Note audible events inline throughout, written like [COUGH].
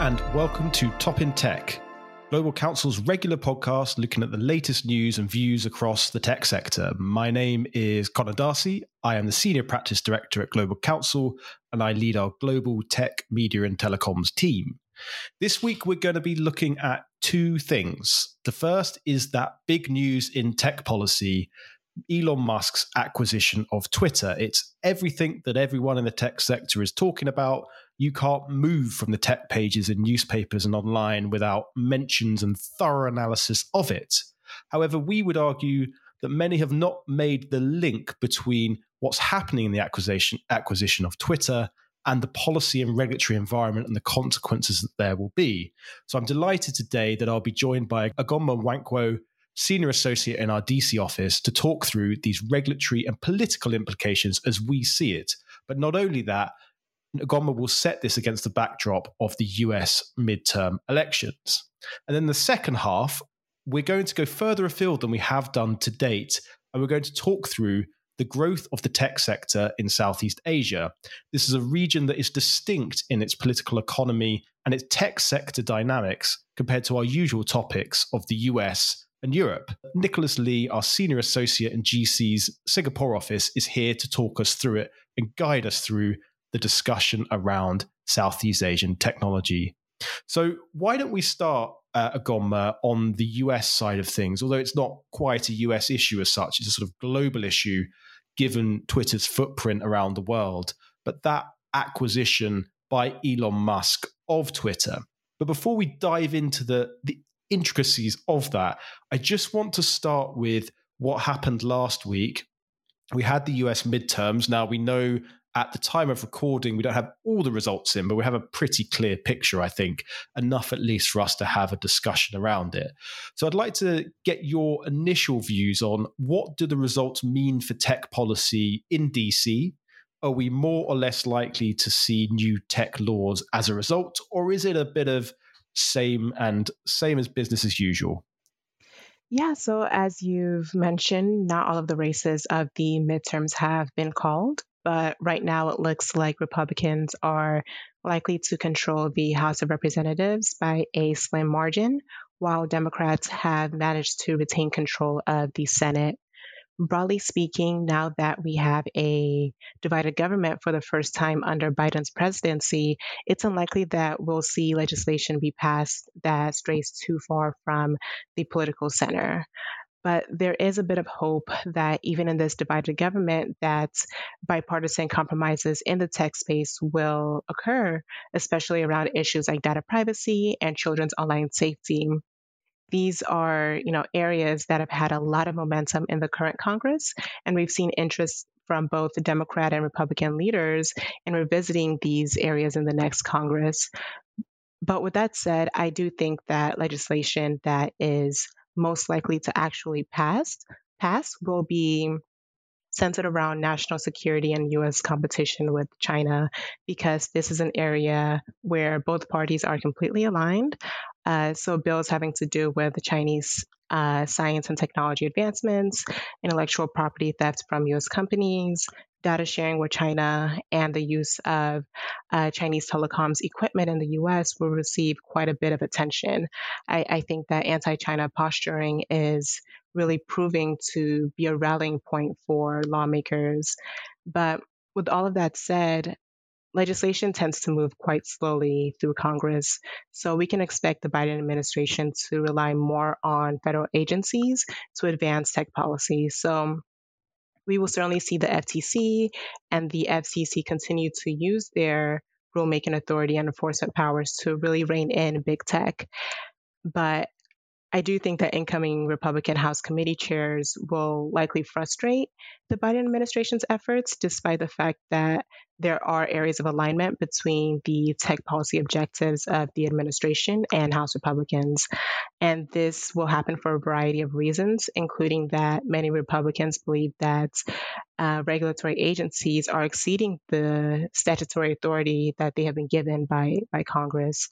And welcome to Top in Tech, Global Counsel's regular podcast looking at the latest news and views across the tech sector. My name is Conan D'Arcy. I am the Senior Practice Director at Global Council, and I lead our global tech, media, and telecoms team. This week, we're going to be looking at two things. The first is that big news in tech policy Elon Musk's acquisition of Twitter. It's everything that everyone in the tech sector is talking about. You can't move from the tech pages in newspapers and online without mentions and thorough analysis of it. However, we would argue that many have not made the link between what's happening in the acquisition acquisition of Twitter and the policy and regulatory environment and the consequences that there will be. So I'm delighted today that I'll be joined by Ugonma Nwankwo, senior associate in our DC office, to talk through these regulatory and political implications as we see it. But not only that, Ugonma will set this against the backdrop of the US midterm elections. And then the second half, we're going to go further afield than we have done to date. And we're going to talk through the growth of the tech sector in Southeast Asia. This is a region that is distinct in its political economy and its tech sector dynamics compared to our usual topics of the US and Europe. Nicholas Lee, our senior associate in GC's Singapore office, is here to talk us through it and guide us through the discussion around Southeast Asian technology. So, why don't we start, uh, Ugonma, on the US side of things? Although it's not quite a US issue as such, it's a sort of global issue given Twitter's footprint around the world. But that acquisition by Elon Musk of Twitter. But before we dive into the, the intricacies of that, I just want to start with what happened last week. We had the US midterms. Now we know at the time of recording, we don't have all the results in, but we have a pretty clear picture, I think, enough at least for us to have a discussion around it. So I'd like to get your initial views on what do the results mean for tech policy in DC? Are we more or less likely to see new tech laws as a result, or is it a bit of same and same as business as usual? Yeah, so as you've mentioned, not all of the races of the midterms have been called, but right now it looks like Republicans are likely to control the House of Representatives by a slim margin, while Democrats have managed to retain control of the Senate broadly speaking, now that we have a divided government for the first time under Biden's presidency, it's unlikely that we'll see legislation be passed that strays too far from the political center. But there is a bit of hope that even in this divided government, that bipartisan compromises in the tech space will occur, especially around issues like data privacy and children's online safety these are, you know, areas that have had a lot of momentum in the current Congress, and we've seen interest from both Democrat and Republican leaders in revisiting these areas in the next Congress. But with that said, I do think that legislation that is most likely to actually pass pass will be centered around national security and US competition with China because this is an area where both parties are completely aligned. Uh, so bills having to do with the Chinese uh, science and technology advancements, intellectual property theft from U.S. companies, data sharing with China, and the use of uh, Chinese telecoms equipment in the U.S. will receive quite a bit of attention. I, I think that anti-China posturing is really proving to be a rallying point for lawmakers. But with all of that said, legislation tends to move quite slowly through Congress. So we can expect the Biden administration to rely more on federal agencies to advance tech policy. So we will certainly see the FTC and the FCC continue to use their rulemaking authority and enforcement powers to really rein in big tech. But I do think that incoming Republican House committee chairs will likely frustrate the Biden administration's efforts, despite the fact that there are areas of alignment between the tech policy objectives of the administration and House Republicans. And this will happen for a variety of reasons, including that many Republicans believe that uh, regulatory agencies are exceeding the statutory authority that they have been given by, by Congress.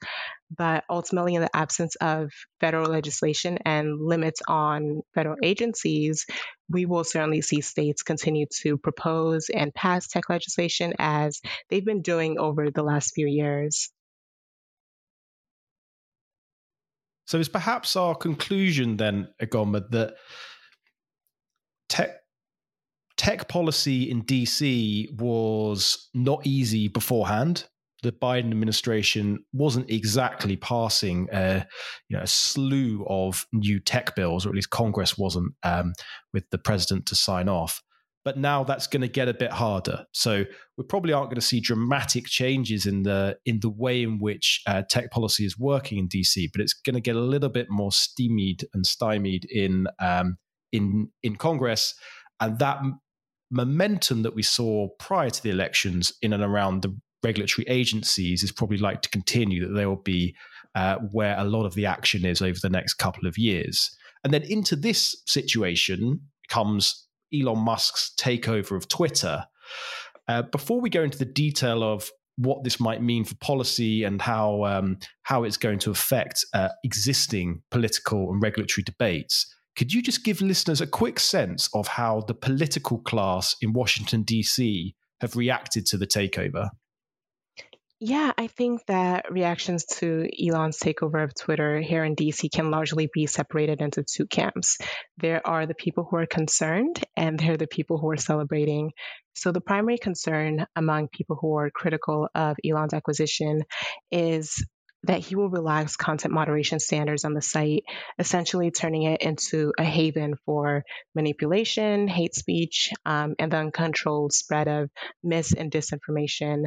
But ultimately, in the absence of federal legislation and limits on federal agencies, we will certainly see states continue to propose and pass tech legislation as they've been doing over the last few years. So, is perhaps our conclusion then, Ugonma, that tech tech policy in DC was not easy beforehand, the Biden administration wasn't exactly passing a, you know, a slew of new tech bills, or at least Congress wasn't, um, with the president to sign off. But now that's going to get a bit harder. So we probably aren't going to see dramatic changes in the in the way in which uh, tech policy is working in DC. But it's going to get a little bit more stymied and stymied in um, in in Congress, and that momentum that we saw prior to the elections in and around the regulatory agencies is probably like to continue, that they will be uh, where a lot of the action is over the next couple of years. And then into this situation comes Elon Musk's takeover of Twitter. Uh, before we go into the detail of what this might mean for policy and how um, how it's going to affect uh, existing political and regulatory debates, could you just give listeners a quick sense of how the political class in Washington, D.C. have reacted to the takeover? Yeah, I think that reactions to Elon's takeover of Twitter here in DC can largely be separated into two camps. There are the people who are concerned, and there are the people who are celebrating. So, the primary concern among people who are critical of Elon's acquisition is that he will relax content moderation standards on the site, essentially turning it into a haven for manipulation, hate speech, um, and the uncontrolled spread of mis and disinformation.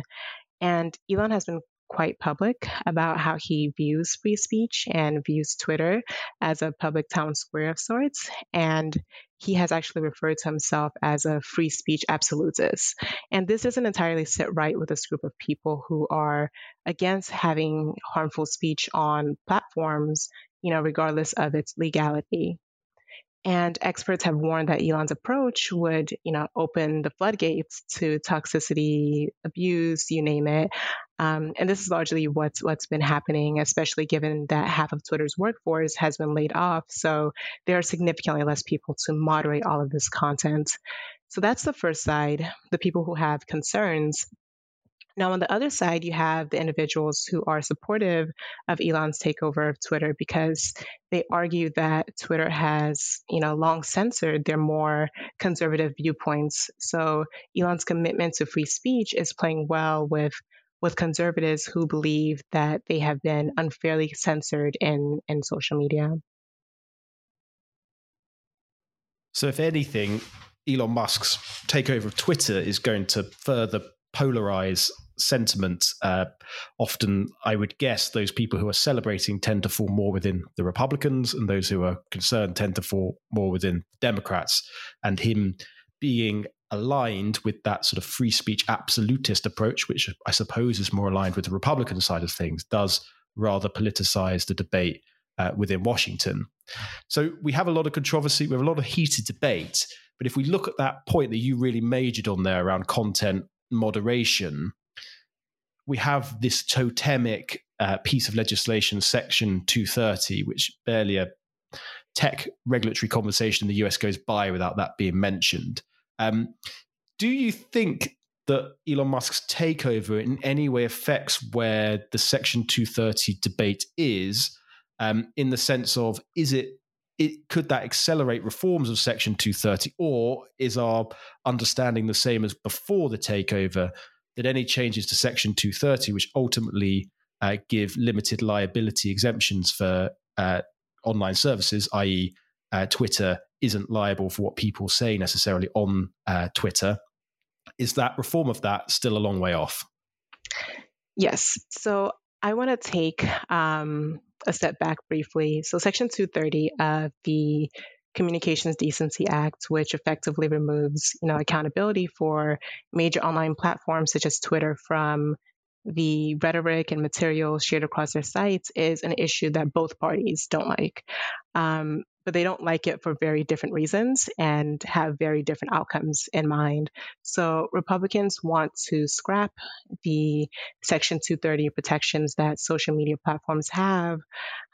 And Elon has been quite public about how he views free speech and views Twitter as a public town square of sorts. And he has actually referred to himself as a free speech absolutist. And this doesn't entirely sit right with this group of people who are against having harmful speech on platforms, you know, regardless of its legality. And experts have warned that Elon's approach would, you know, open the floodgates to toxicity, abuse, you name it. Um, and this is largely what's what's been happening, especially given that half of Twitter's workforce has been laid off. So there are significantly less people to moderate all of this content. So that's the first side, the people who have concerns. Now, on the other side, you have the individuals who are supportive of Elon's takeover of Twitter because they argue that Twitter has, you know, long censored their more conservative viewpoints. So Elon's commitment to free speech is playing well with with conservatives who believe that they have been unfairly censored in, in social media. So, if anything, Elon Musk's takeover of Twitter is going to further polarize sentiment. Uh, often, I would guess those people who are celebrating tend to fall more within the Republicans, and those who are concerned tend to fall more within Democrats. And him being aligned with that sort of free speech absolutist approach, which I suppose is more aligned with the Republican side of things, does rather politicize the debate uh, within Washington. So we have a lot of controversy, we have a lot of heated debate. But if we look at that point that you really majored on there around content moderation, we have this totemic uh, piece of legislation, Section 230, which barely a tech regulatory conversation in the US goes by without that being mentioned. Um, do you think that Elon Musk's takeover in any way affects where the Section 230 debate is, um, in the sense of is it, it could that accelerate reforms of Section 230, or is our understanding the same as before the takeover that any changes to Section 230, which ultimately uh, give limited liability exemptions for uh, online services, i.e., uh, Twitter isn't liable for what people say necessarily on uh, Twitter. Is that reform of that still a long way off? Yes. So I want to take um, a step back briefly. So, Section 230 of the Communications Decency Act, which effectively removes, you know, accountability for major online platforms such as Twitter from the rhetoric and material shared across their sites, is an issue that both parties don't like. Um, but they don't like it for very different reasons and have very different outcomes in mind. So Republicans want to scrap the Section 230 protections that social media platforms have,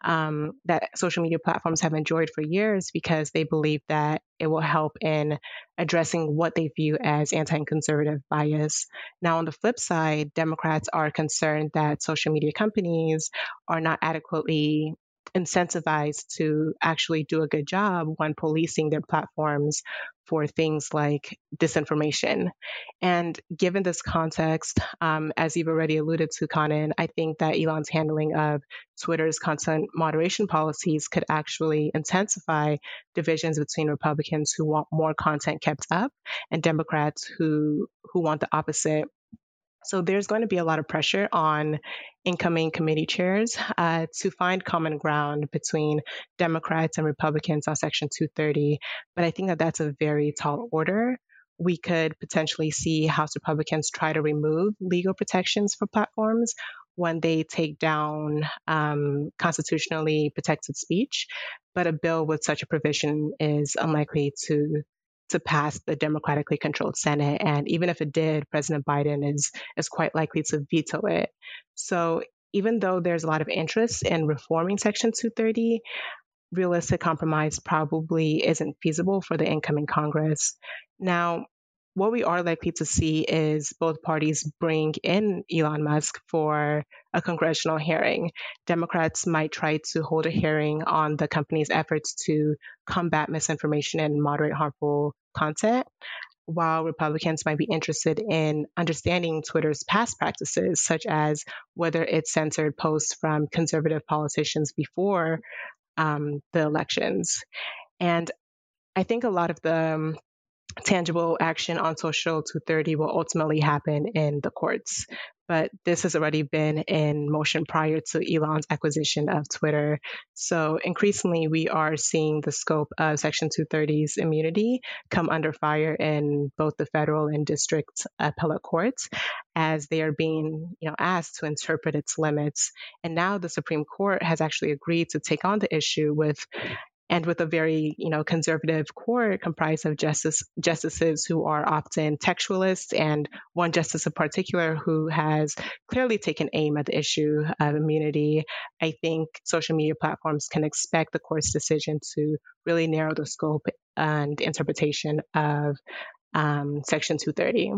um, that social media platforms have enjoyed for years because they believe that it will help in addressing what they view as anti-conservative bias. Now, on the flip side, Democrats are concerned that social media companies are not adequately incentivized to actually do a good job when policing their platforms for things like disinformation. And given this context, um, as you've already alluded to, Conan, I think that Elon's handling of Twitter's content moderation policies could actually intensify divisions between Republicans who want more content kept up and Democrats who who want the opposite so there's going to be a lot of pressure on incoming committee chairs uh, to find common ground between Democrats and Republicans on Section 230. But I think that that's a very tall order. We could potentially see House Republicans try to remove legal protections for platforms when they take down um, constitutionally protected speech. But a bill with such a provision is unlikely to to pass the democratically controlled Senate. And even if it did, President Biden is is quite likely to veto it. So even though there's a lot of interest in reforming Section 230, realistic compromise probably isn't feasible for the incoming Congress. Now, what we are likely to see is both parties bring in Elon Musk for a congressional hearing. Democrats might try to hold a hearing on the company's efforts to combat misinformation and moderate harmful content, while Republicans might be interested in understanding Twitter's past practices, such as whether it censored posts from conservative politicians before um, the elections. And I think a lot of the um, tangible action on social 230 will ultimately happen in the courts. But this has already been in motion prior to Elon's acquisition of Twitter. So increasingly, we are seeing the scope of Section 230's immunity come under fire in both the federal and district appellate courts as they are being you know, asked to interpret its limits. And now the Supreme Court has actually agreed to take on the issue with and with a very you know conservative court comprised of justice justices who are often textualists and one justice in particular who has clearly taken aim at the issue of immunity. I think social media platforms can expect the court's decision to really narrow the scope and interpretation of um, section 230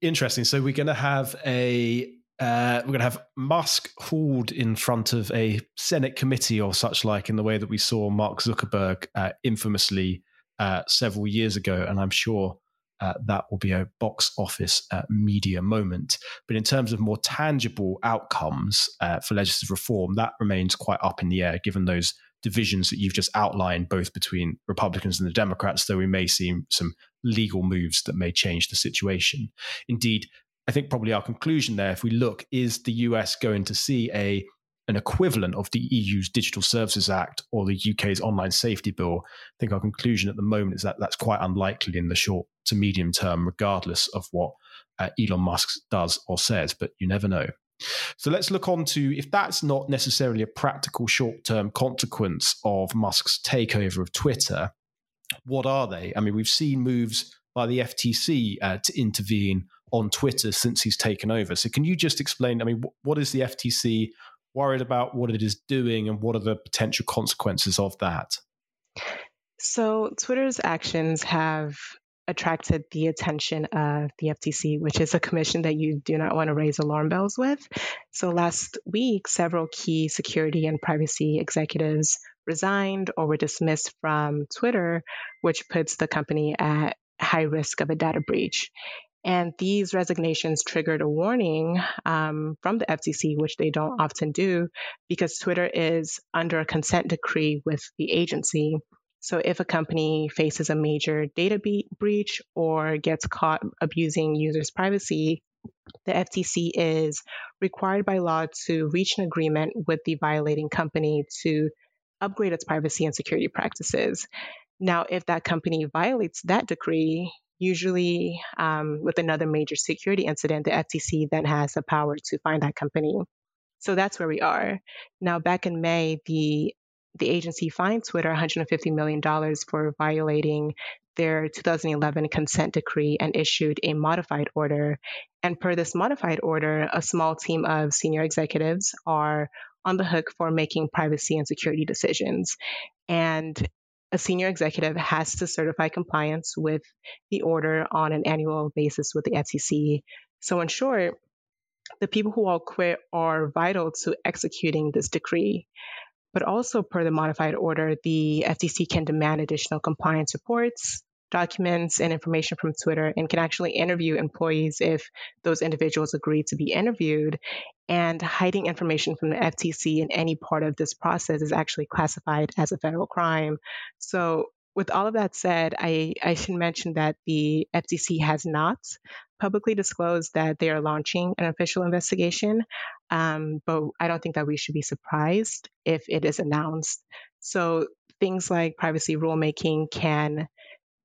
interesting. So we're going to have a uh, we're going to have Musk hauled in front of a Senate committee or such like, in the way that we saw Mark Zuckerberg uh, infamously uh, several years ago. And I'm sure uh, that will be a box office uh, media moment. But in terms of more tangible outcomes for legislative reform, that remains quite up in the air, given those divisions that you've just outlined, both between Republicans and the Democrats, though we may see some legal moves that may change the situation. Indeed, I think probably our conclusion there, if we look, is the US going to see a an equivalent of the EU's Digital Services Act or the UK's Online Safety Bill? I think our conclusion at the moment is that that's quite unlikely in the short to medium term, regardless of what uh, Elon Musk does or says. But you never know. So let's look on to if that's not necessarily a practical short term consequence of Musk's takeover of Twitter, what are they? I mean, we've seen moves by the FTC uh, to intervene on Twitter since he's taken over. So, can you just explain? I mean, what is the FTC worried about, what it is doing, and what are the potential consequences of that? So, Twitter's actions have attracted the attention of the FTC, which is a commission that you do not want to raise alarm bells with. So, last week, several key security and privacy executives resigned or were dismissed from Twitter, which puts the company at high risk of a data breach. And these resignations triggered a warning um, from the FTC, which they don't often do, because Twitter is under a consent decree with the agency. So if a company faces a major data be- breach or gets caught abusing users' privacy, the FTC is required by law to reach an agreement with the violating company to upgrade its privacy and security practices. Now, if that company violates that decree, usually um, with another major security incident, the FTC then has the power to find that company. So that's where we are. Now, back in May, the the agency fined Twitter $150 million for violating their 2011 consent decree and issued a modified order. And per this modified order, a small team of senior executives are on the hook for making privacy and security decisions. And a senior executive has to certify compliance with the order on an annual basis with the FTC. So, in short, the people who all quit are vital to executing this decree. But also, per the modified order, the FTC can demand additional compliance reports, documents, and information from Twitter and can actually interview employees if those individuals agree to be interviewed. And hiding information from the FTC in any part of this process is actually classified as a federal crime. So, with all of that said, I, I should mention that the FTC has not publicly disclosed that they are launching an official investigation, um, but I don't think that we should be surprised if it is announced. So things like privacy rulemaking can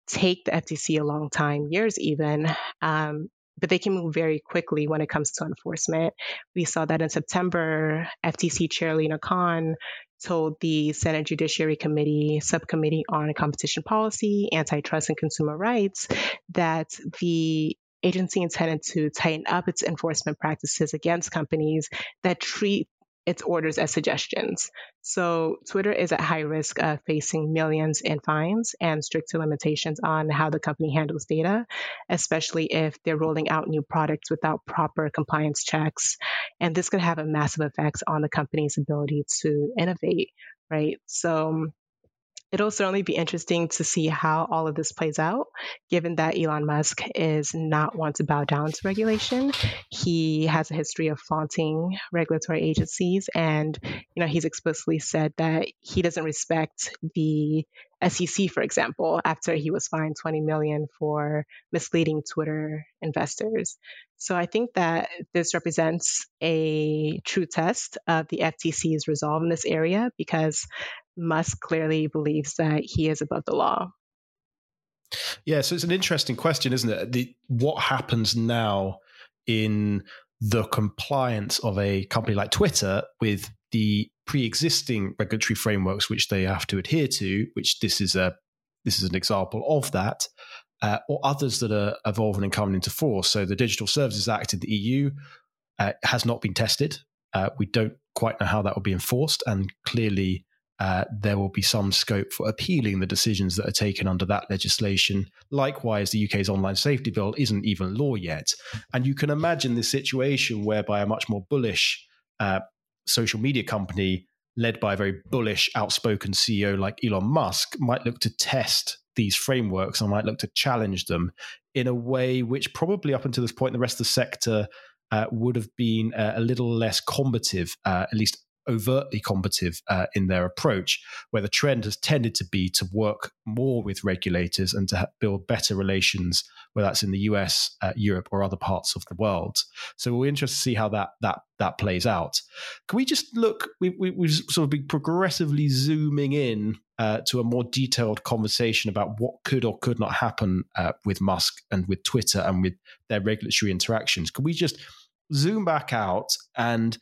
take the FTC a long time, years even, um, but they can move very quickly when it comes to enforcement. We saw that in September, FTC Chair Lina Khan told the Senate Judiciary Committee Subcommittee on Competition Policy, Antitrust, and Consumer Rights that the agency intended to tighten up its enforcement practices against companies that treat its orders as suggestions. So Twitter is at high risk of facing millions in fines and stricter limitations on how the company handles data, especially if they're rolling out new products without proper compliance checks. And this could have a massive effect on the company's ability to innovate, right? So it'll certainly be interesting to see how all of this plays out, given that Elon Musk is not one to bow down to regulation. He has a history of flaunting regulatory agencies, and you know he's explicitly said that he doesn't respect the SEC, for example, after he was fined 20 million for misleading Twitter investors. So I think that this represents a true test of the FTC's resolve in this area because Musk clearly believes that he is above the law. Yeah, so it's an interesting question, isn't it? The, what happens now in the compliance of a company like Twitter with the pre-existing regulatory frameworks which they have to adhere to, which this is a this is an example of that, uh, or others that are evolving and coming into force. So the Digital Services Act in the EU uh, has not been tested. Uh, we don't quite know how that will be enforced, and clearly uh, there will be some scope for appealing the decisions that are taken under that legislation. Likewise, the UK's online safety bill isn't even law yet. And you can imagine this situation whereby a much more bullish uh, social media company, led by a very bullish, outspoken CEO like Elon Musk, might look to test these frameworks and might look to challenge them in a way which probably up until this point, the rest of the sector uh, would have been uh, a little less combative, uh, at least overtly combative uh, in their approach, where the trend has tended to be to work more with regulators and to build better relations, whether that's in the US, uh, Europe, or other parts of the world. So we're interested to see how that that that plays out. Can we just look? We, we, we've sort of been progressively zooming in uh, to a more detailed conversation about what could or could not happen uh, with Musk and with Twitter and with their regulatory interactions. Can we just zoom back out and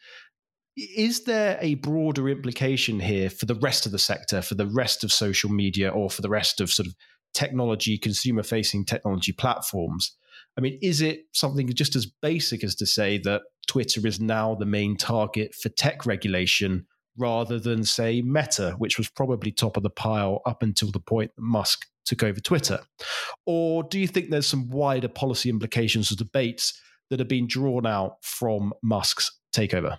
is there a broader implication here for the rest of the sector, for the rest of social media, or for the rest of sort of technology, consumer facing technology platforms? I mean, is it something just as basic as to say that Twitter is now the main target for tech regulation rather than, say, Meta, which was probably top of the pile up until the point that Musk took over Twitter? Or do you think there's some wider policy implications or debates that have been drawn out from Musk's takeover?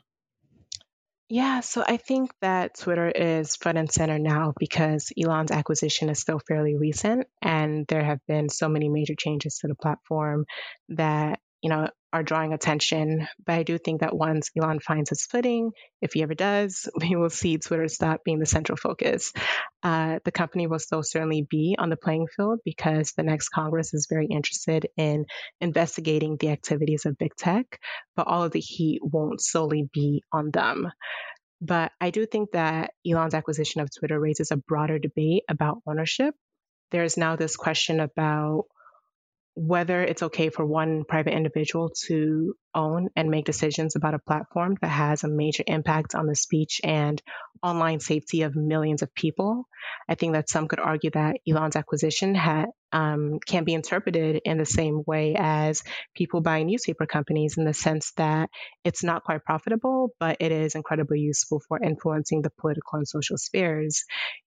Yeah, so I think that Twitter is front and center now because Elon's acquisition is still fairly recent and there have been so many major changes to the platform that, you know, are drawing attention. But I do think that once Elon finds his footing, if he ever does, [LAUGHS] we will see Twitter stop being the central focus. Uh, the company will still certainly be on the playing field because the next Congress is very interested in investigating the activities of big tech, but all of the heat won't solely be on them. But I do think that Elon's acquisition of Twitter raises a broader debate about ownership. There's now this question about whether it's okay for one private individual to own and make decisions about a platform that has a major impact on the speech and online safety of millions of people. I think that some could argue that Elon's acquisition um, can be interpreted in the same way as people buying newspaper companies in the sense that it's not quite profitable, but it is incredibly useful for influencing the political and social spheres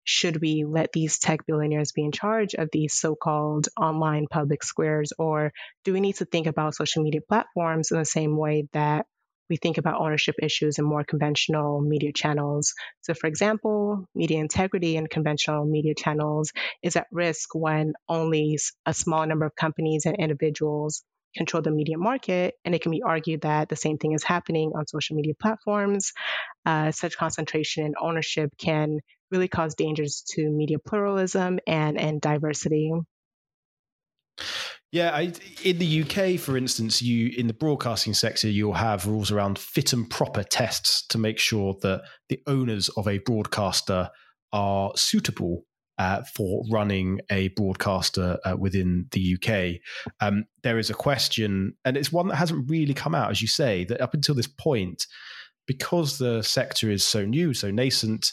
should we let these tech billionaires be in charge of these so called online public squares? Or do we need to think about social media platforms in the same way that we think about ownership issues in more conventional media channels. So, for example, media integrity in conventional media channels is at risk when only a small number of companies and individuals control the media market. And it can be argued that the same thing is happening on social media platforms. Uh, such concentration in ownership can really cause dangers to media pluralism and, and diversity. Yeah, I, in the UK, for instance, you in the broadcasting sector, you'll have rules around fit and proper tests to make sure that the owners of a broadcaster are suitable uh, for running a broadcaster uh, within the UK. Um, there is a question, and it's one that hasn't really come out, as you say, that up until this point, because the sector is so new, so nascent,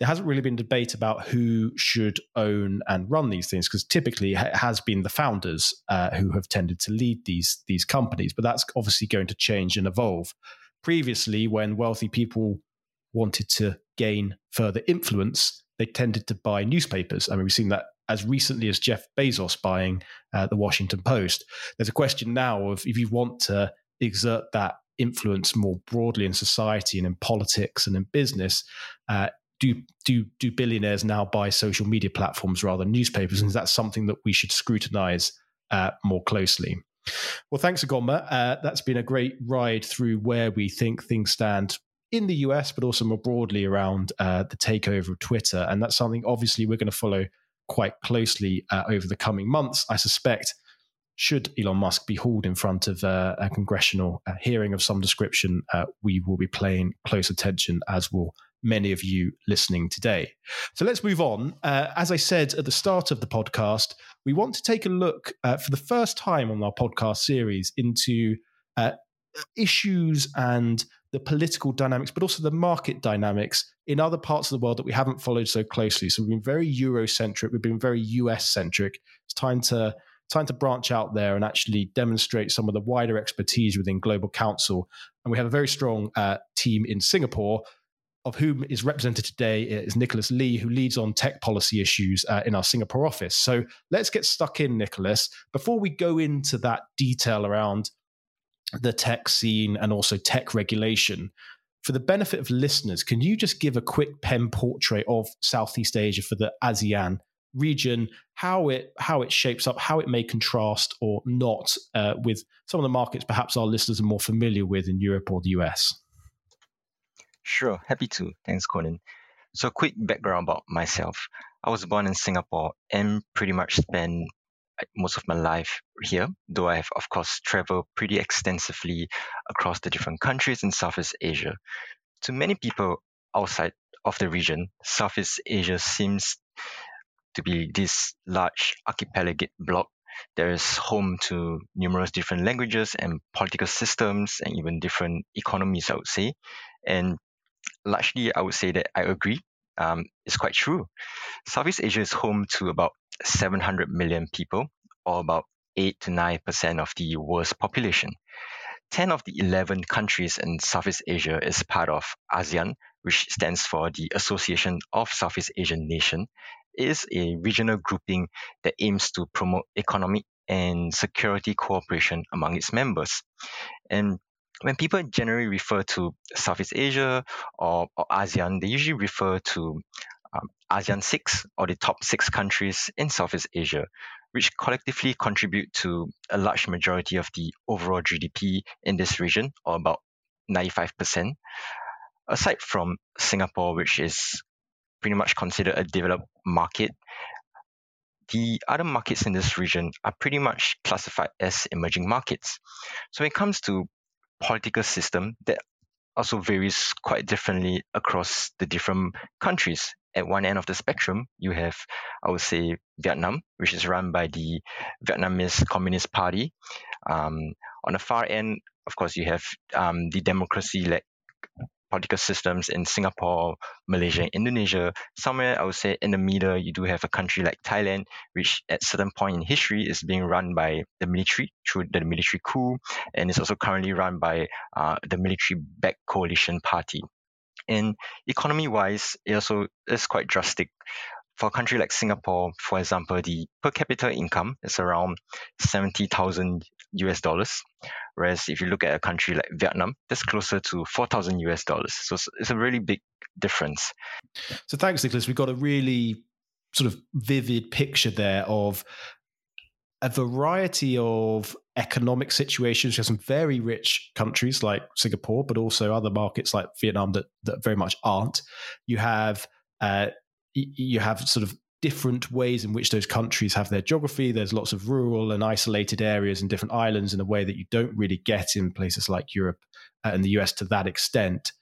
there hasn't really been debate about who should own and run these things because typically it has been the founders uh, who have tended to lead these these companies but that's obviously going to change and evolve. Previously when wealthy people wanted to gain further influence they tended to buy newspapers. I mean we've seen that as recently as jeff bezos buying uh, the washington post. There's a question now of if you want to exert that influence more broadly in society and in politics and in business, uh, do do do billionaires now buy social media platforms rather than newspapers? And is that something that we should scrutinize uh, more closely? Well, thanks, Ugonma. Uh, that's been a great ride through where we think things stand in the US, but also more broadly around uh, the takeover of Twitter. And that's something obviously we're going to follow quite closely uh, over the coming months. I suspect should Elon Musk be hauled in front of uh, a congressional uh, hearing of some description, uh, we will be paying close attention, as will many of you listening today. So let's move on. Uh, as I said at the start of the podcast, we want to take a look uh, for the first time on our podcast series into uh, issues and the political dynamics, but also the market dynamics in other parts of the world that we haven't followed so closely. So we've been very Eurocentric, we've been very US centric. It's time to time to branch out there and actually demonstrate some of the wider expertise within Global Counsel. And we have a very strong uh, team in Singapore of whom is represented today is Nicholas Lee, who leads on tech policy issues uh, in our Singapore office. So let's get stuck in, Nicholas. Before we go into that detail around the tech scene and also tech regulation, for the benefit of listeners, can you just give a quick pen portrait of Southeast Asia for the ASEAN region, how it how it shapes up, how it may contrast or not uh, with some of the markets perhaps our listeners are more familiar with in Europe or the US? Sure, happy to. Thanks, Conan. So, quick background about myself. I was born in Singapore and pretty much spent most of my life here, though I have, of course, traveled pretty extensively across the different countries in Southeast Asia. To many people outside of the region, Southeast Asia seems to be this large archipelagic block that is home to numerous different languages and political systems and even different economies, I would say. And largely, I would say that I agree. Um, it's quite true. Southeast Asia is home to about 700 million people, or about 8 to 9% of the world's population. 10 of the 11 countries in Southeast Asia is part of ASEAN, which stands for the Association of Southeast Asian Nations. It is a regional grouping that aims to promote economic and security cooperation among its members. And when people generally refer to Southeast Asia or, or ASEAN, they usually refer to um, ASEAN 6 or the top six countries in Southeast Asia, which collectively contribute to a large majority of the overall GDP in this region, or about 95%. Aside from Singapore, which is pretty much considered a developed market, the other markets in this region are pretty much classified as emerging markets. So when it comes to political system that also varies quite differently across the different countries. At one end of the spectrum, you have, I would say, Vietnam, which is run by the Vietnamese Communist Party. Um, on the far end, of course, you have um, the democracy-led political systems in Singapore, Malaysia, Indonesia. Somewhere I would say in the middle, you do have a country like Thailand, which at certain point in history is being run by the military through the military coup, and is also currently run by uh, the military-backed coalition party. And economy-wise, it also is quite drastic. For a country like Singapore, for example, the per capita income is around 70,000 US dollars. Whereas if you look at a country like Vietnam, that's closer to 4,000 US dollars. So it's a really big difference. So thanks, Nicholas. We've got a really sort of vivid picture there of a variety of economic situations. You have some very rich countries like Singapore, but also other markets like Vietnam that, that very much aren't. You have uh, you have sort of different ways in which those countries have their geography. There's lots of rural and isolated areas and different islands in a way that you don't really get in places like Europe uh, and the US to that extent.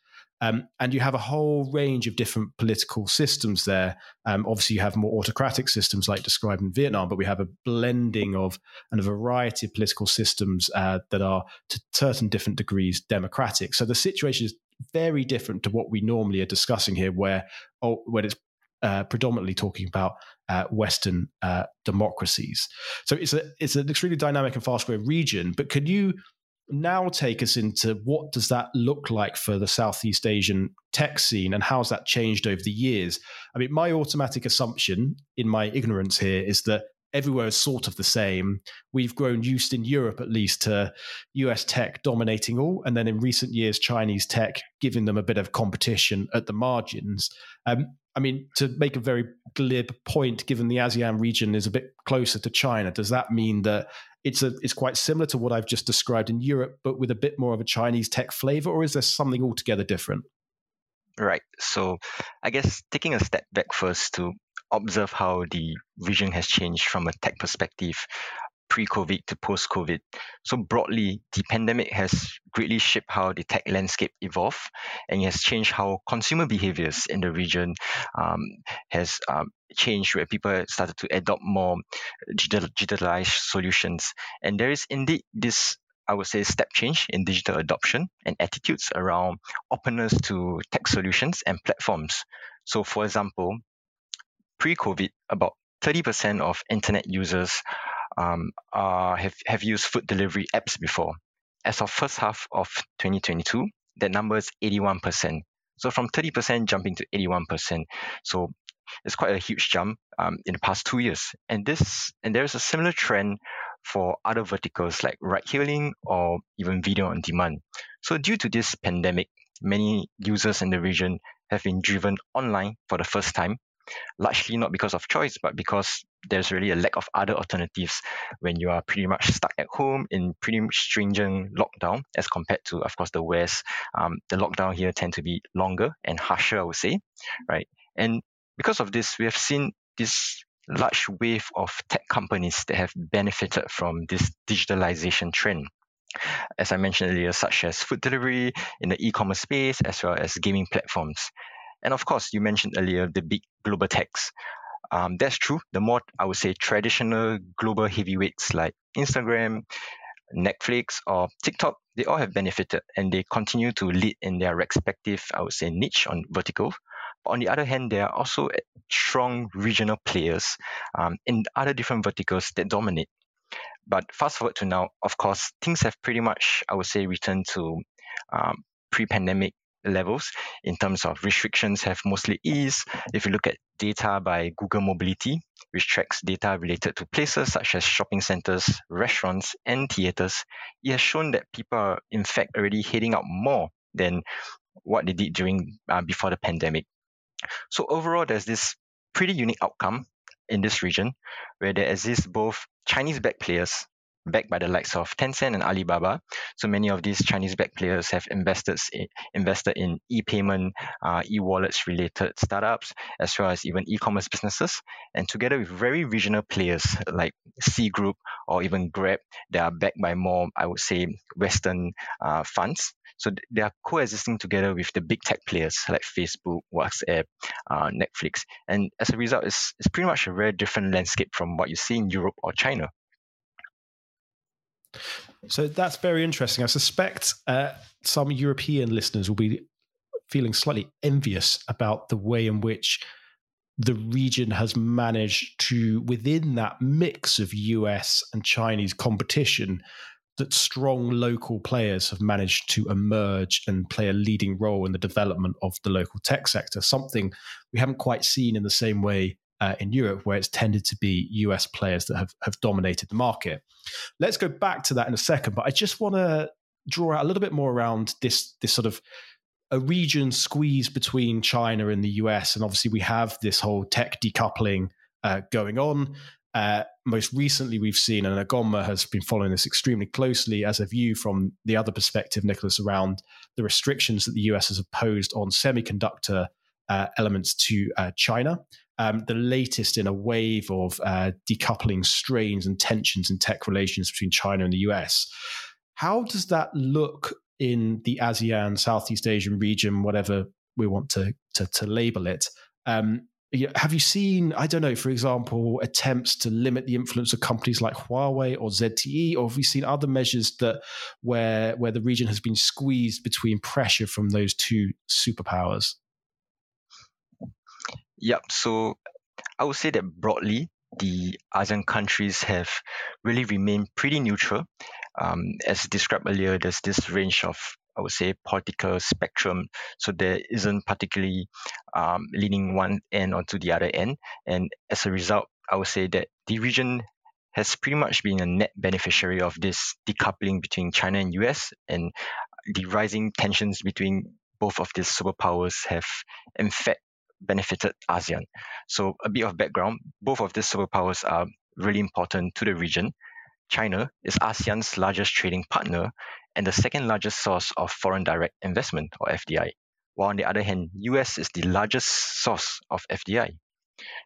Um, and you have a whole range of different political systems there. Um, obviously, you have more autocratic systems like described in Vietnam, but we have a blending of and a variety of political systems uh, that are to certain different degrees democratic. So the situation is very different to what we normally are discussing here, where oh, when it's uh, predominantly talking about uh, Western uh, democracies. So it's a it's an extremely dynamic and fast growing region. But can you now take us into what does that look like for the Southeast Asian tech scene and how's that changed over the years? I mean, my automatic assumption in my ignorance here is that everywhere is sort of the same. We've grown used in Europe, at least, to US tech dominating all, and then in recent years, Chinese tech giving them a bit of competition at the margins. Um, I mean, to make a very glib point, given the ASEAN region is a bit closer to China, does that mean that it's a it's quite similar to what I've just described in Europe, but with a bit more of a Chinese tech flavor, or is there something altogether different? Right. So, I guess taking a step back first to observe how the region has changed from a tech perspective pre-COVID to post-COVID. So broadly, the pandemic has greatly shaped how the tech landscape evolved, and it has changed how consumer behaviors in the region um, has um, changed, where people started to adopt more digitalized solutions. And there is indeed this I would say step change in digital adoption and attitudes around openness to tech solutions and platforms. So, for example, pre COVID, about 30% of internet users um, uh, have, have used food delivery apps before. As of first half of 2022, that number is 81%. So from 30% jumping to 81%. So it's quite a huge jump um, in the past two years. And this and there is a similar trend for other verticals like ride hailing or even video on demand. So due to this pandemic, many users in the region have been driven online for the first time largely not because of choice, but because there's really a lack of other alternatives when you are pretty much stuck at home in pretty much stringent lockdown as compared to, of course, the West. Um, the lockdown here tend to be longer and harsher, I would say, right? And because of this, we have seen this large wave of tech companies that have benefited from this digitalization trend as I mentioned earlier, such as food delivery in the e-commerce space, as well as gaming platforms. And of course, you mentioned earlier the big global techs. Um, that's true. The more, I would say, traditional global heavyweights like Instagram, Netflix, or TikTok, they all have benefited and they continue to lead in their respective, I would say, niche on vertical. But on the other hand, there are also strong regional players um, in other different verticals that dominate. But fast forward to now, of course, things have pretty much, I would say, returned to um, pre-pandemic levels in terms of restrictions have mostly eased. If you look at data by Google Mobility, which tracks data related to places such as shopping centers, restaurants, and theaters, it has shown that people are in fact already heading out more than what they did during uh, before the pandemic. So overall, there's this pretty unique outcome in this region where there exists both Chinese-backed players backed by the likes of Tencent and Alibaba. So many of these Chinese-backed players have invested in, invested in e-payment, uh, e-wallets related startups, as well as even e-commerce businesses. And together with very regional players like Sea Group or even Grab, they are backed by more, I would say, Western uh, funds. So they are coexisting together with the big tech players like Facebook, WhatsApp, uh, Netflix. And as a result, it's, it's pretty much a very different landscape from what you see in Europe or China. So that's very interesting. I suspect uh, some European listeners will be feeling slightly envious about the way in which the region has managed to, within that mix of US and Chinese competition, that strong local players have managed to emerge and play a leading role in the development of the local tech sector, something we haven't quite seen in the same way uh, in Europe, where it's tended to be US players that have, have dominated the market. Let's go back to that in a second, but I just want to draw out a little bit more around this this sort of a region squeeze between China and the US, and obviously we have this whole tech decoupling uh, going on. Uh, most recently, we've seen, and Ugonma has been following this extremely closely as a view from the other perspective, Nicholas, around the restrictions that the US has imposed on semiconductor elements to uh, China. Um, the latest in a wave of uh, decoupling strains and tensions in tech relations between China and the US. How does that look in the ASEAN, Southeast Asian region, whatever we want to to, to label it? Um, have you seen, I don't know, for example, attempts to limit the influence of companies like Huawei or ZTE, or have you seen other measures that where where the region has been squeezed between pressure from those two superpowers? Yep. So I would say that broadly, the ASEAN countries have really remained pretty neutral. Um, as described earlier, there's this range of I would say political spectrum. So there isn't particularly um, leaning one end onto the other end. And as a result, I would say that the region has pretty much been a net beneficiary of this decoupling between China and US and the rising tensions between both of these superpowers have in fact benefited ASEAN. So a bit of background, both of these superpowers are really important to the region. China is ASEAN's largest trading partner and the second largest source of foreign direct investment or FDI. While on the other hand, US is the largest source of FDI.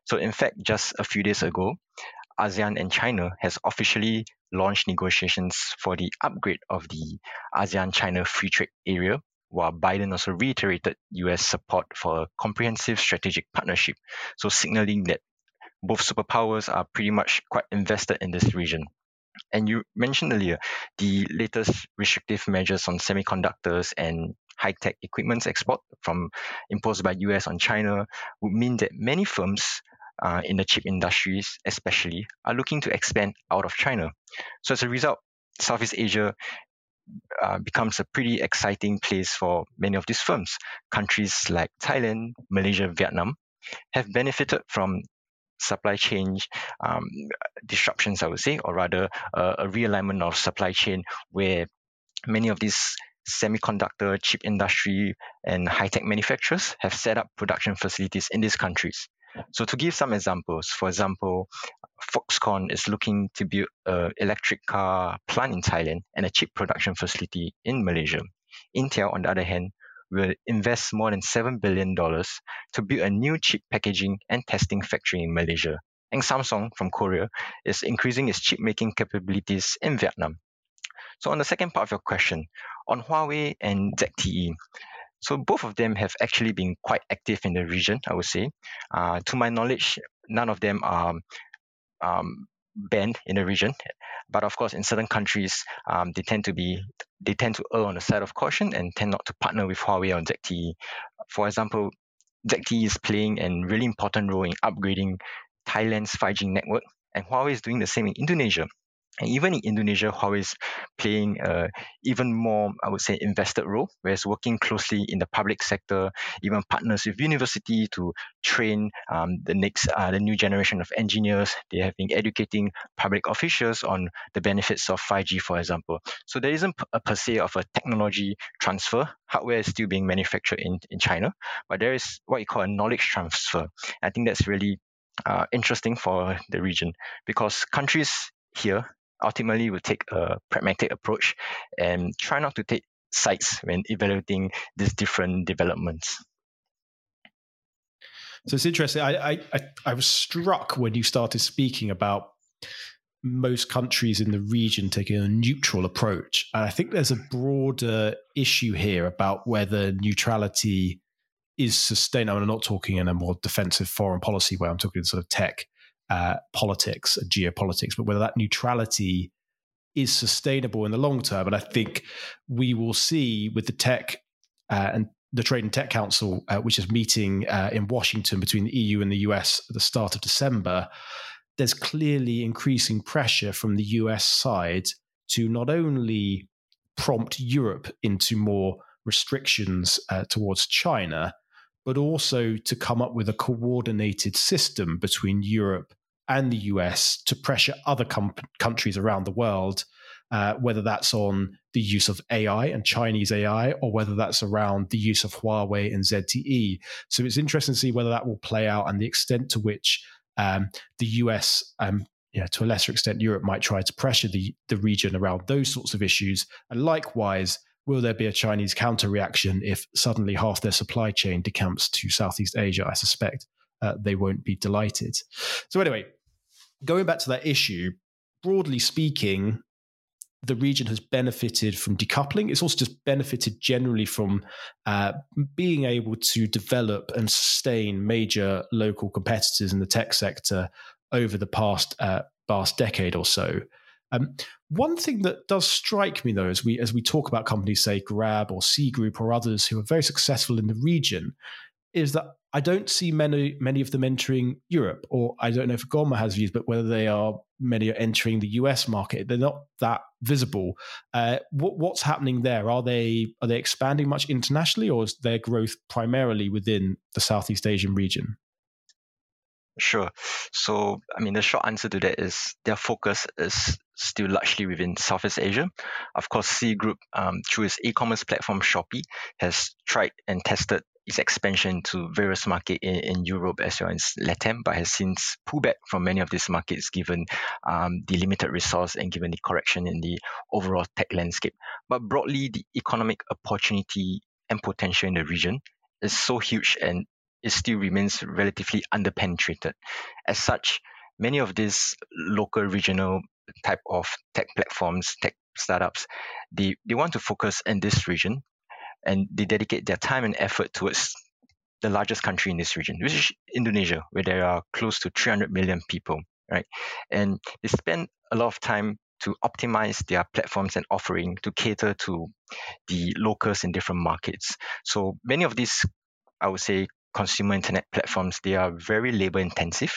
So in fact, just a few days ago, ASEAN and China has officially launched negotiations for the upgrade of the ASEAN-China Free Trade Area, while Biden also reiterated US support for a comprehensive strategic partnership, so signaling that both superpowers are pretty much quite invested in this region. And you mentioned earlier the latest restrictive measures on semiconductors and high-tech equipment export from imposed by US on China would mean that many firms uh, in the chip industries, especially, are looking to expand out of China. So as a result, Southeast Asia uh, becomes a pretty exciting place for many of these firms. Countries like Thailand, Malaysia, Vietnam have benefited from supply chain um, disruptions, I would say, or rather uh, a realignment of supply chain where many of these semiconductor chip industry and high-tech manufacturers have set up production facilities in these countries. So to give some examples, for example, Foxconn is looking to build an electric car plant in Thailand and a chip production facility in Malaysia. Intel, on the other hand, will invest more than $7 billion to build a new chip packaging and testing factory in Malaysia. And Samsung from Korea is increasing its chip making capabilities in Vietnam. So, on the second part of your question, on Huawei and ZTE, so both of them have actually been quite active in the region, I would say. Uh, to my knowledge, none of them are um, banned in the region. But of course, in certain countries, um, they tend to be they tend to err on the side of caution and tend not to partner with Huawei or ZTE. For example, ZTE is playing a really important role in upgrading Thailand's 5G network, and Huawei is doing the same in Indonesia. And even in Indonesia, Huawei is playing even more, I would say, invested role, whereas working closely in the public sector, even partners with university to train um, the next, uh, the new generation of engineers. They have been educating public officials on the benefits of 5G, for example. So there isn't a per se of a technology transfer. Hardware is still being manufactured in, in China, but there is what you call a knowledge transfer. I think that's really uh, interesting for the region because countries here ultimately will take a pragmatic approach and try not to take sides when evaluating these different developments. So it's interesting. I, I I was struck when you started speaking about most countries in the region taking a neutral approach. And I think there's a broader issue here about whether neutrality is sustainable. I'm not talking in a more defensive foreign policy way. I'm talking sort of tech uh, politics, geopolitics, but whether that neutrality is sustainable in the long term. And I think we will see with the tech uh, and the Trade and Tech Council, uh, which is meeting uh, in Washington between the EU and the US at the start of December, there's clearly increasing pressure from the US side to not only prompt Europe into more restrictions uh, towards China, but also to come up with a coordinated system between Europe and the US to pressure other com- countries around the world, uh, whether that's on the use of AI and Chinese AI, or whether that's around the use of Huawei and ZTE. So it's interesting to see whether that will play out and the extent to which um, the US, um, to a lesser extent, Europe might try to pressure the, the region around those sorts of issues. And likewise, will there be a Chinese counter reaction if suddenly half their supply chain decamps to Southeast Asia? I suspect uh, they won't be delighted. So, anyway, going back to that issue, broadly speaking, the region has benefited from decoupling. It's also just benefited generally from uh, being able to develop and sustain major local competitors in the tech sector over the past uh, past decade or so. Um, one thing that does strike me, though, as we as we talk about companies, say Grab or Sea Group or others who are very successful in the region, is that I don't see many many of them entering Europe, or I don't know if Ugonma has views, but whether they are many are entering the US market, they're not that visible. Uh, what, what's happening there? Are they are they expanding much internationally, or is their growth primarily within the Southeast Asian region? Sure. So, I mean, the short answer to that is their focus is still largely within Southeast Asia. Of course, Sea Group, um, through its e-commerce platform Shopee, has tried and tested its expansion to various markets in, in, Europe as well as Latam, but has since pulled back from many of these markets given um, the limited resource and given the correction in the overall tech landscape. But broadly, the economic opportunity and potential in the region is so huge and it still remains relatively underpenetrated. As such, many of these local regional type of tech platforms, tech startups, they, they want to focus in this region and they dedicate their time and effort towards the largest country in this region, which is Indonesia, where there are close to 300 million people, right? And they spend a lot of time to optimize their platforms and offering to cater to the locals in different markets. So many of these, I would say, consumer internet platforms, they are very labor intensive.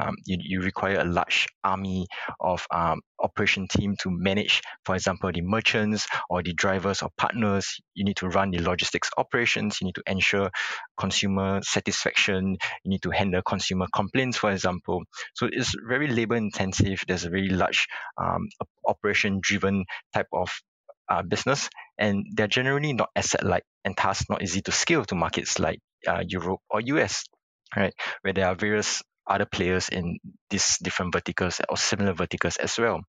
Um, you, you require a large army of um, operation team to manage, for example, the merchants or the drivers or partners. You need to run the logistics operations. You need to ensure consumer satisfaction. You need to handle consumer complaints, for example. So it's very labor intensive. There's a very large um, operation driven type of uh, business, and they're generally not asset light and thus not easy to scale to markets like uh, Europe or US, right, where there are various other players in these different verticals or similar verticals as well.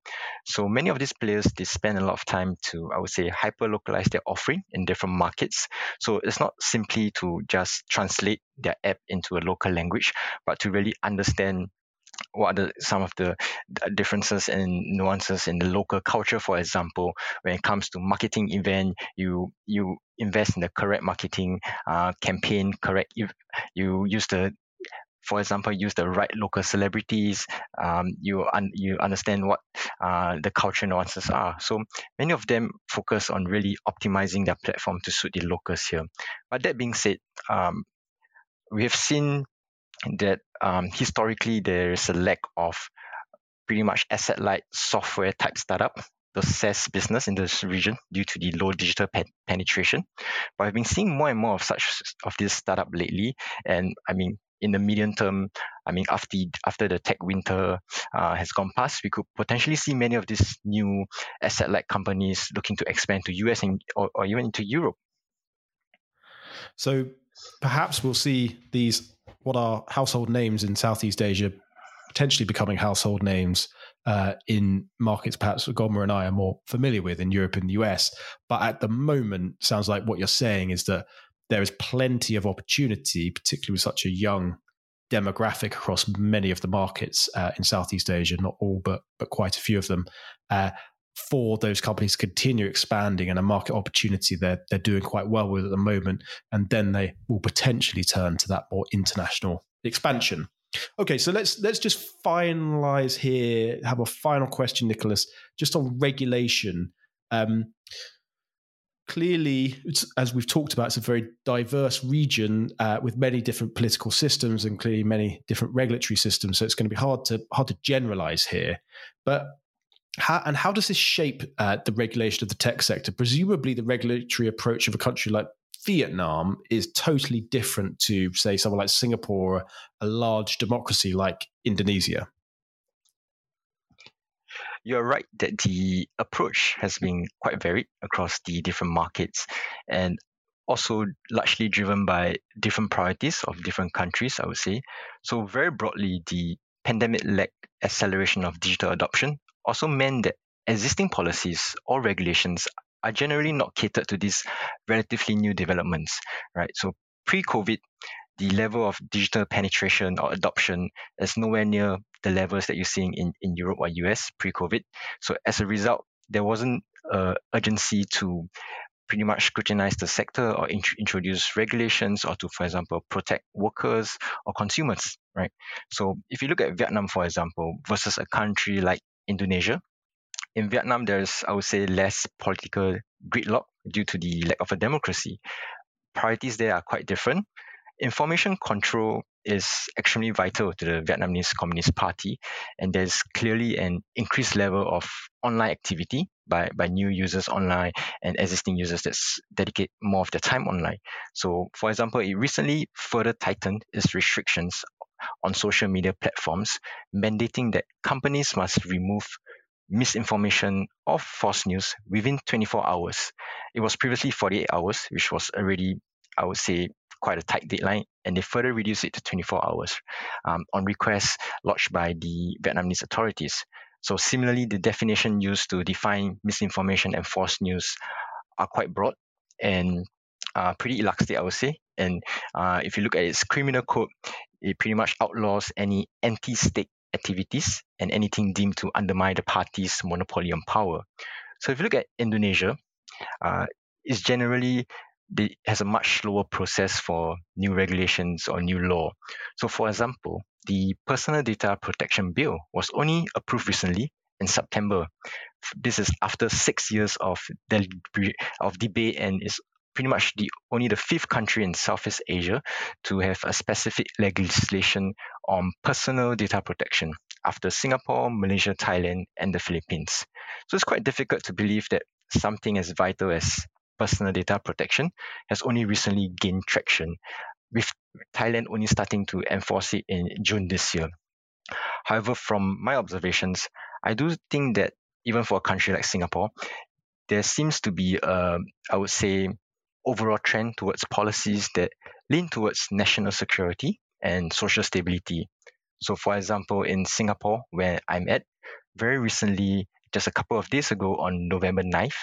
So many of these players they spend a lot of time to I would say hyper localize their offering in different markets. So it's not simply to just translate their app into a local language, but to really understand what are the, some of the differences and nuances in the local culture for example when it comes to marketing event you you invest in the correct marketing uh, campaign correct you, you use the for example, use the right local celebrities. Um, you un- you understand what uh, the culture nuances are. So many of them focus on really optimizing their platform to suit the locals here. But that being said, um, we have seen that um, historically there is a lack of pretty much asset light software type startup, the SaaS business in this region due to the low digital pe- penetration. But I've been seeing more and more of such of this startup lately, and I mean in the medium term, I mean after after the tech winter uh, has gone past, we could potentially see many of these new asset light companies looking to expand to US and or, or even into Europe. So perhaps we'll see these what are household names in Southeast Asia potentially becoming household names uh, in markets perhaps Ugonma and I are more familiar with in Europe and the US. But at the moment, sounds like what you're saying is that there is plenty of opportunity, particularly with such a young demographic across many of the markets uh, in Southeast Asia, not all, but but quite a few of them, uh, for those companies to continue expanding and a market opportunity they're they're doing quite well with at the moment, and then they will potentially turn to that more international expansion. Okay, so let's let's just finalize here. Have a final question, Nicholas, just on regulation. Um, clearly, as we've talked about, it's a very diverse region uh, with many different political systems and clearly many different regulatory systems. So it's going to be hard to hard to generalize here. But how, and how does this shape uh, the regulation of the tech sector? Presumably, the regulatory approach of a country like Vietnam is totally different to, say, someone like Singapore, a large democracy like Indonesia? You're right that the approach has been quite varied across the different markets and also largely driven by different priorities of different countries, I would say. So, very broadly, the pandemic led acceleration of digital adoption also meant that existing policies or regulations are generally not catered to these relatively new developments, right? So pre-COVID, the level of digital penetration or adoption is nowhere near the levels that you're seeing in, in Europe or US pre-COVID. So as a result, there wasn't uh, urgency to pretty much scrutinize the sector or int- introduce regulations or to, for example, protect workers or consumers, right? So if you look at Vietnam, for example, versus a country like Indonesia, in Vietnam, there's, I would say, less political gridlock due to the lack of a democracy. Priorities there are quite different. Information control is extremely vital to the Vietnamese Communist Party, and there's clearly an increased level of online activity by, by new users online and existing users that dedicate more of their time online. So, for example, it recently further tightened its restrictions on social media platforms, mandating that companies must remove misinformation or false news within 24 hours. It was previously 48 hours, which was already, I would say, quite a tight deadline, and they further reduced it to 24 hours um, on request lodged by the Vietnamese authorities. So, similarly, the definition used to define misinformation and false news are quite broad and uh, pretty elastic, I would say. And uh, if you look at its criminal code, it pretty much outlaws any anti state activities and anything deemed to undermine the party's monopoly on power. So if you look at Indonesia, uh, it's generally it has a much slower process for new regulations or new law. So for example, the Personal Data Protection Bill was only approved recently in September. This is after six years of, of debate and is pretty much the only the fifth country in Southeast Asia to have a specific legislation on personal data protection after Singapore, Malaysia, Thailand, and the Philippines. So it's quite difficult to believe that something as vital as personal data protection has only recently gained traction, with Thailand only starting to enforce it in June this year. However, from my observations, I do think that even for a country like Singapore, there seems to be a, I would say, overall trend towards policies that lean towards national security and social stability. So, for example, in Singapore, where I'm at, very recently, just a couple of days ago on November 9th,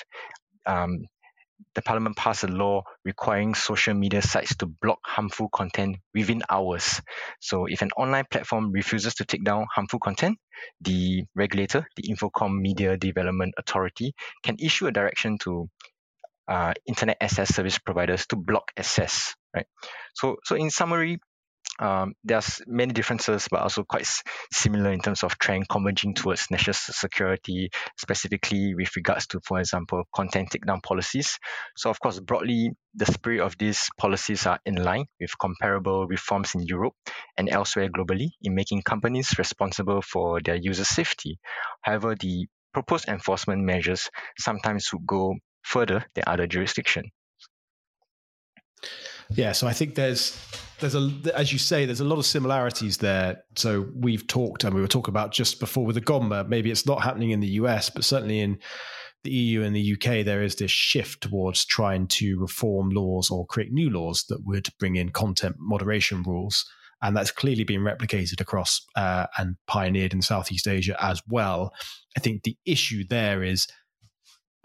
um, the parliament passed a law requiring social media sites to block harmful content within hours. So, if an online platform refuses to take down harmful content, the regulator, the Infocomm Media Development Authority, can issue a direction to uh, internet access service providers to block access, right? So, so in summary, um, there's many differences, but also quite similar in terms of trend converging towards national security, specifically with regards to, for example, content takedown policies. So, of course, broadly, the spirit of these policies are in line with comparable reforms in Europe and elsewhere globally in making companies responsible for their user safety. However, the proposed enforcement measures sometimes would go further than other jurisdictions. Yeah, so I think there's there's a as you say there's a lot of similarities there. So we've talked and we were talking about just before with Ugonma. Maybe it's not happening in the US, but certainly in the EU and the UK, there is this shift towards trying to reform laws or create new laws that would bring in content moderation rules. And that's clearly been replicated across uh, and pioneered in Southeast Asia as well. I think the issue there is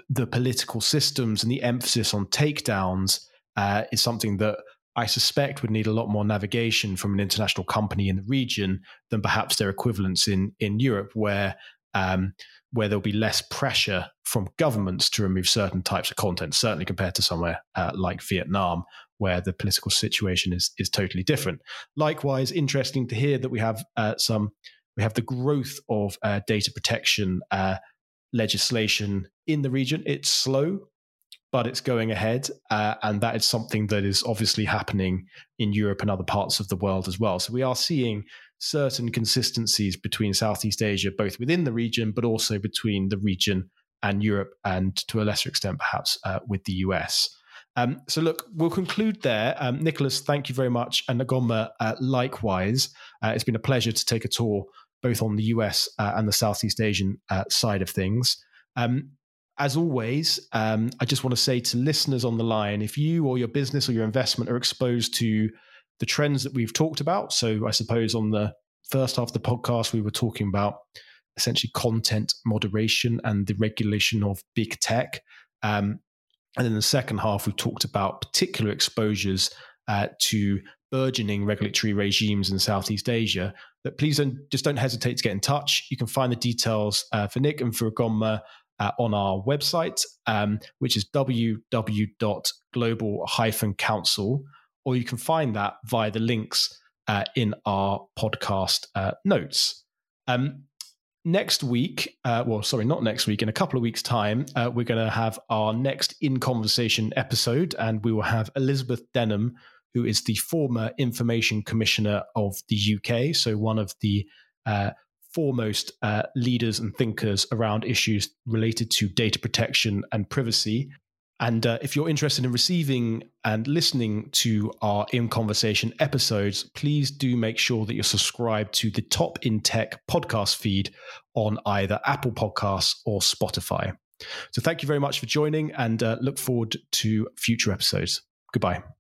the political systems and the emphasis on takedowns uh, is something that I suspect would need a lot more navigation from an international company in the region than perhaps their equivalents in in Europe, where um, where there'll be less pressure from governments to remove certain types of content. Certainly compared to somewhere uh, like Vietnam, where the political situation is is totally different. Likewise, interesting to hear that we have uh, some we have the growth of uh, data protection uh, legislation in the region. It's slow, but it's going ahead. Uh, and that is something that is obviously happening in Europe and other parts of the world as well. So we are seeing certain consistencies between Southeast Asia, both within the region, but also between the region and Europe, and to a lesser extent, perhaps uh, with the US. Um, so, look, we'll conclude there. Um, Nicholas, thank you very much. And Ugonma, uh, likewise. Uh, it's been a pleasure to take a tour both on the US uh, and the Southeast Asian uh, side of things. Um, as always, um, I just want to say to listeners on the line if you or your business or your investment are exposed to the trends that we've talked about, so I suppose on the first half of the podcast, we were talking about essentially content moderation and the regulation of big tech. Um, and in the second half, we talked about particular exposures uh, to burgeoning regulatory regimes in Southeast Asia. But please don't, just don't hesitate to get in touch. You can find the details uh, for Nick and for Ugonma uh, on our website, um, which is www.global-counsel, or you can find that via the links uh, in our podcast uh, notes. Um, next week, uh, well, sorry, not next week, in a couple of weeks' time, uh, we're going to have our next In Conversation episode, and we will have Elizabeth Denham, who is the former Information Commissioner of the UK, so one of the uh, foremost uh, leaders and thinkers around issues related to data protection and privacy. And uh, if you're interested in receiving and listening to our In Conversation episodes, please do make sure that you're subscribed to the Top in Tech podcast feed on either Apple Podcasts or Spotify. So thank you very much for joining and uh, look forward to future episodes. Goodbye.